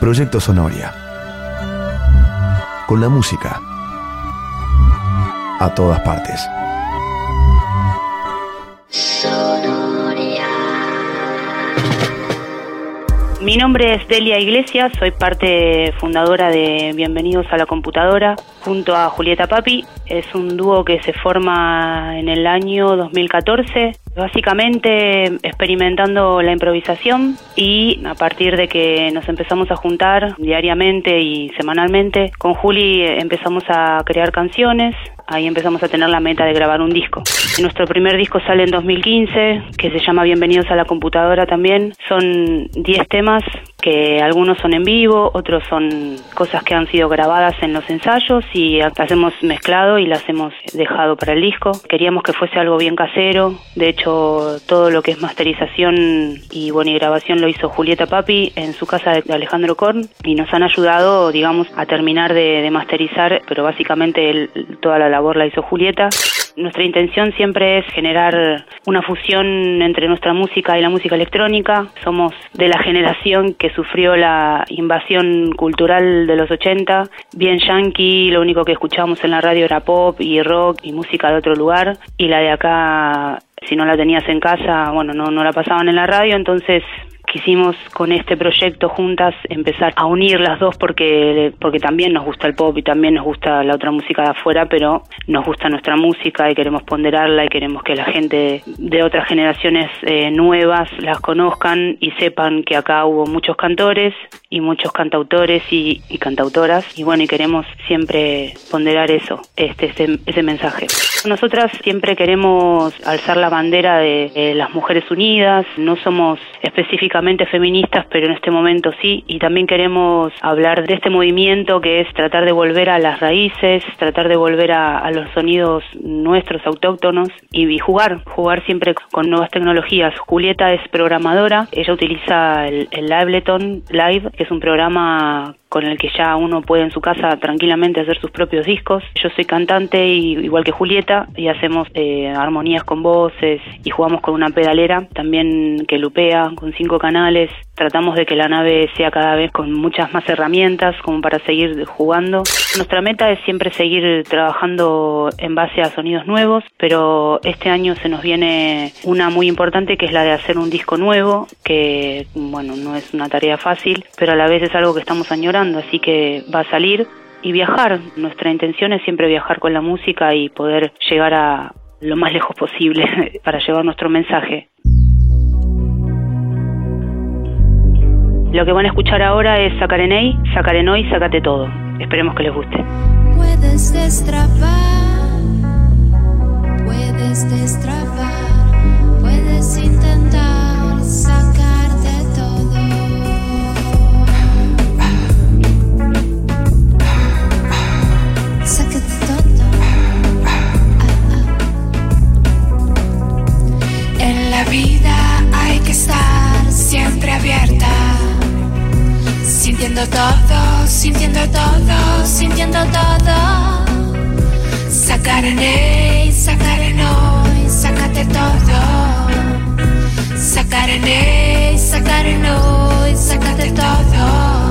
Proyecto Sonoria. Con la música. A todas partes. Mi nombre es Delia Iglesias, soy parte fundadora de Bienvenidos a la Computadora junto a Julieta Papi. Es un dúo que se forma en el año 2014, básicamente experimentando la improvisación y a partir de que nos empezamos a juntar diariamente y semanalmente, con Juli empezamos a crear canciones, ahí empezamos a tener la meta de grabar un disco. Nuestro primer disco sale en 2015, que se llama Bienvenidos a la computadora también. Son 10 temas que algunos son en vivo, otros son cosas que han sido grabadas en los ensayos y las hemos mezclado y las hemos dejado para el disco. Queríamos que fuese algo bien casero, de hecho todo lo que es masterización y bueno y grabación lo hizo Julieta Papi en su casa de Alejandro Korn y nos han ayudado digamos a terminar de, masterizar, pero básicamente toda la labor la hizo Julieta. Nuestra intención siempre es generar una fusión entre nuestra música y la música electrónica. Somos de la generación que sufrió la invasión cultural de los 80. Bien yankee, lo único que escuchábamos en la radio era pop y rock y música de otro lugar. Y la de acá, si no la tenías en casa, bueno, no, no la pasaban en la radio. Entonces quisimos con este proyecto juntas empezar a unir las dos porque, porque también nos gusta el pop y también nos gusta la otra música de afuera, pero nos gusta nuestra música y queremos ponderarla y queremos que la gente de otras generaciones eh, nuevas las conozcan y sepan que acá hubo muchos cantores y muchos cantautores y, cantautoras y bueno y queremos siempre ponderar eso, este, ese, ese mensaje. Nosotras siempre queremos alzar la bandera de las mujeres unidas, no somos específicamente feministas, pero en este momento sí, y también queremos hablar de este movimiento que es tratar de volver a las raíces, tratar de volver a, los sonidos nuestros autóctonos y, jugar, jugar siempre con nuevas tecnologías. Julieta es programadora, ella utiliza el, el Ableton Live, que es un programa con el que ya uno puede en su casa tranquilamente hacer sus propios discos. Yo soy cantante y, igual que Julieta y hacemos eh, armonías con voces y jugamos con una pedalera también que lupea con cinco canales. Tratamos de que la nave sea cada vez con muchas más herramientas como para seguir jugando. Nuestra meta es siempre seguir trabajando en base a sonidos nuevos, pero este año se nos viene una muy importante que es la de hacer un disco nuevo, que bueno, no es una tarea fácil, pero a la vez es algo que estamos añorando, así que va a salir y viajar. Nuestra intención es siempre viajar con la música y poder llegar a lo más lejos posible para llevar nuestro mensaje. Lo que van a escuchar ahora es Sacareney, Sacarenoi, Sácate Todo. Esperemos que les guste. Puedes destrabar, puedes destrabar, Sintiendo todo, sintiendo todo, sintiendo todo. Sacar en él, sacar en hoy, sácate todo. Sacar en él, sacar en hoy, sácate todo.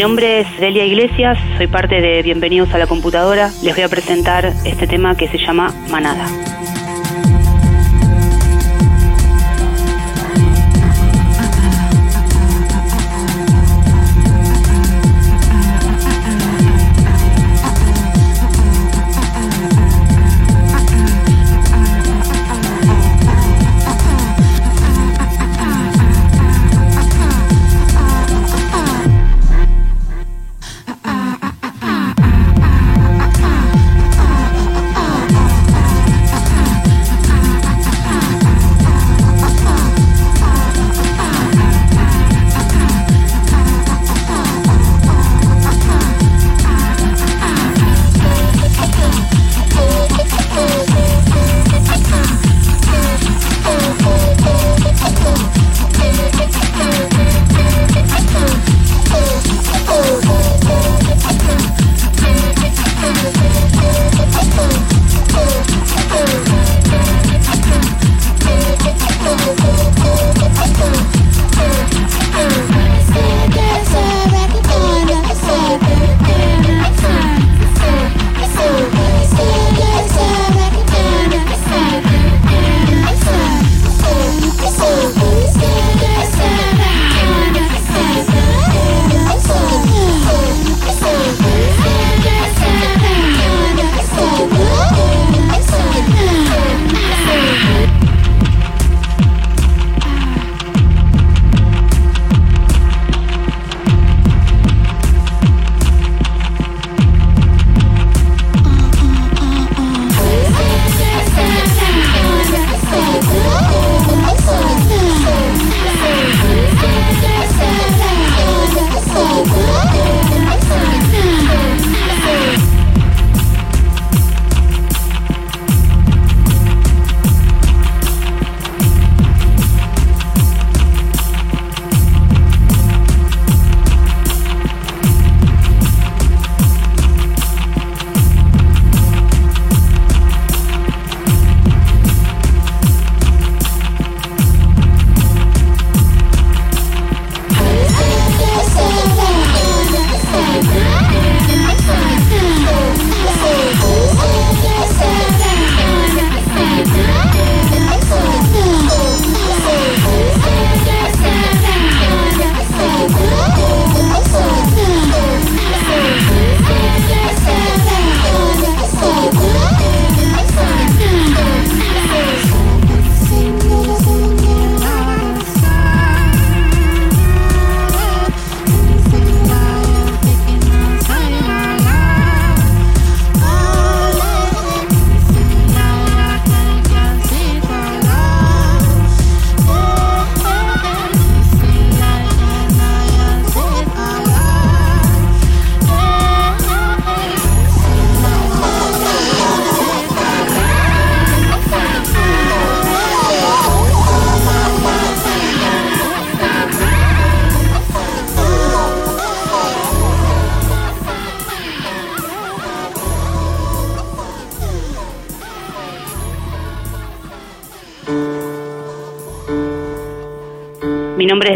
Nombre es Delia Iglesias, soy parte de Bienvenidos a la Computadora. Les voy a presentar este tema que se llama Manada.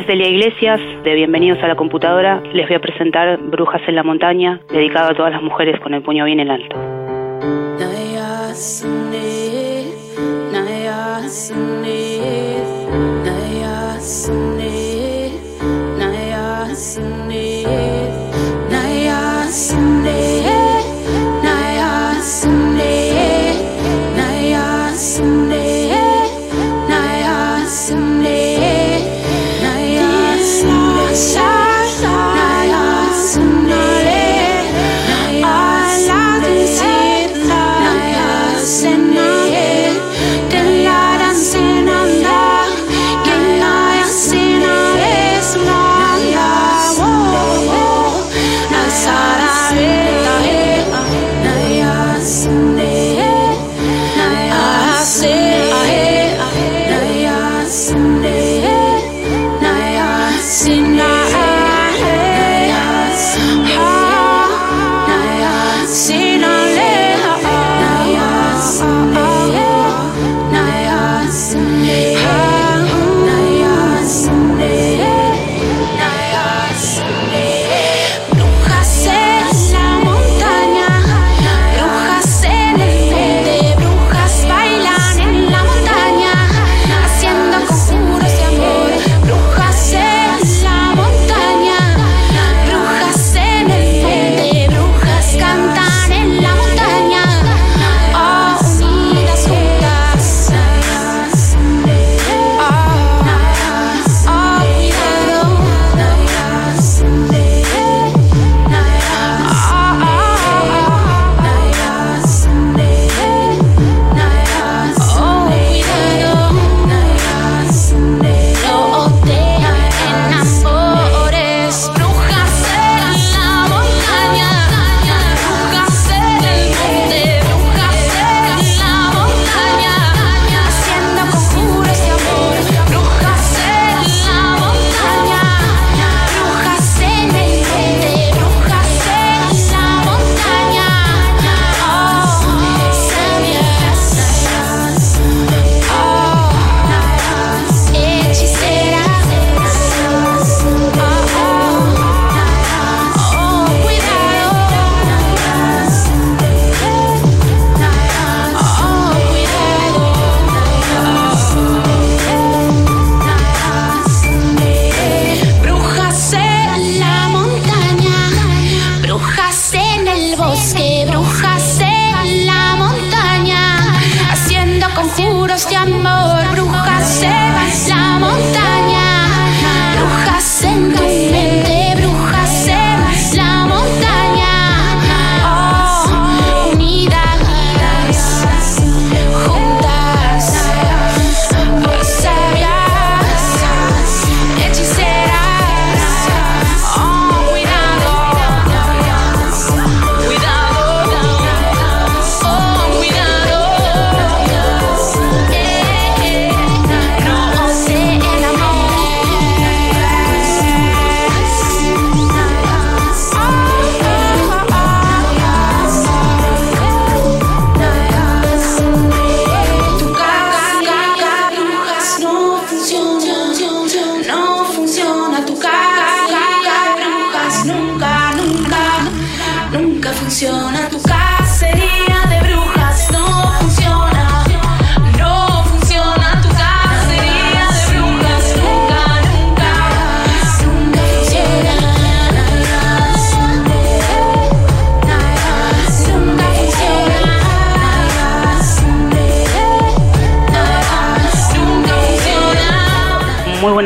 Es Delia Iglesias, de Bienvenidos a la Computadora. Les voy a presentar Brujas en la Montaña, dedicado a todas las mujeres con el puño bien en alto.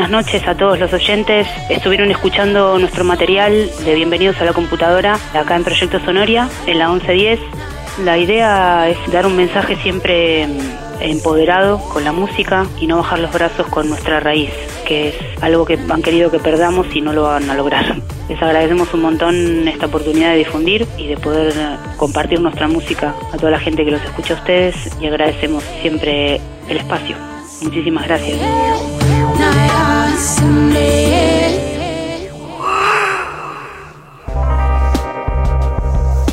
Buenas noches a todos los oyentes. Estuvieron escuchando nuestro material de Bienvenidos a la Computadora acá en Proyecto Sonoria, en la 1110. La idea es dar un mensaje siempre mm, empoderado con la música y no bajar los brazos con nuestra raíz, que es algo que han querido que perdamos y no lo van a lograr. Les agradecemos un montón esta oportunidad de difundir y de poder eh, compartir nuestra música a toda la gente que los escucha a ustedes y agradecemos siempre el espacio. Muchísimas gracias.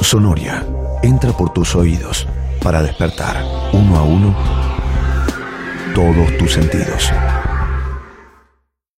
Sonoria entra por tus oídos para despertar uno a uno todos tus sentidos.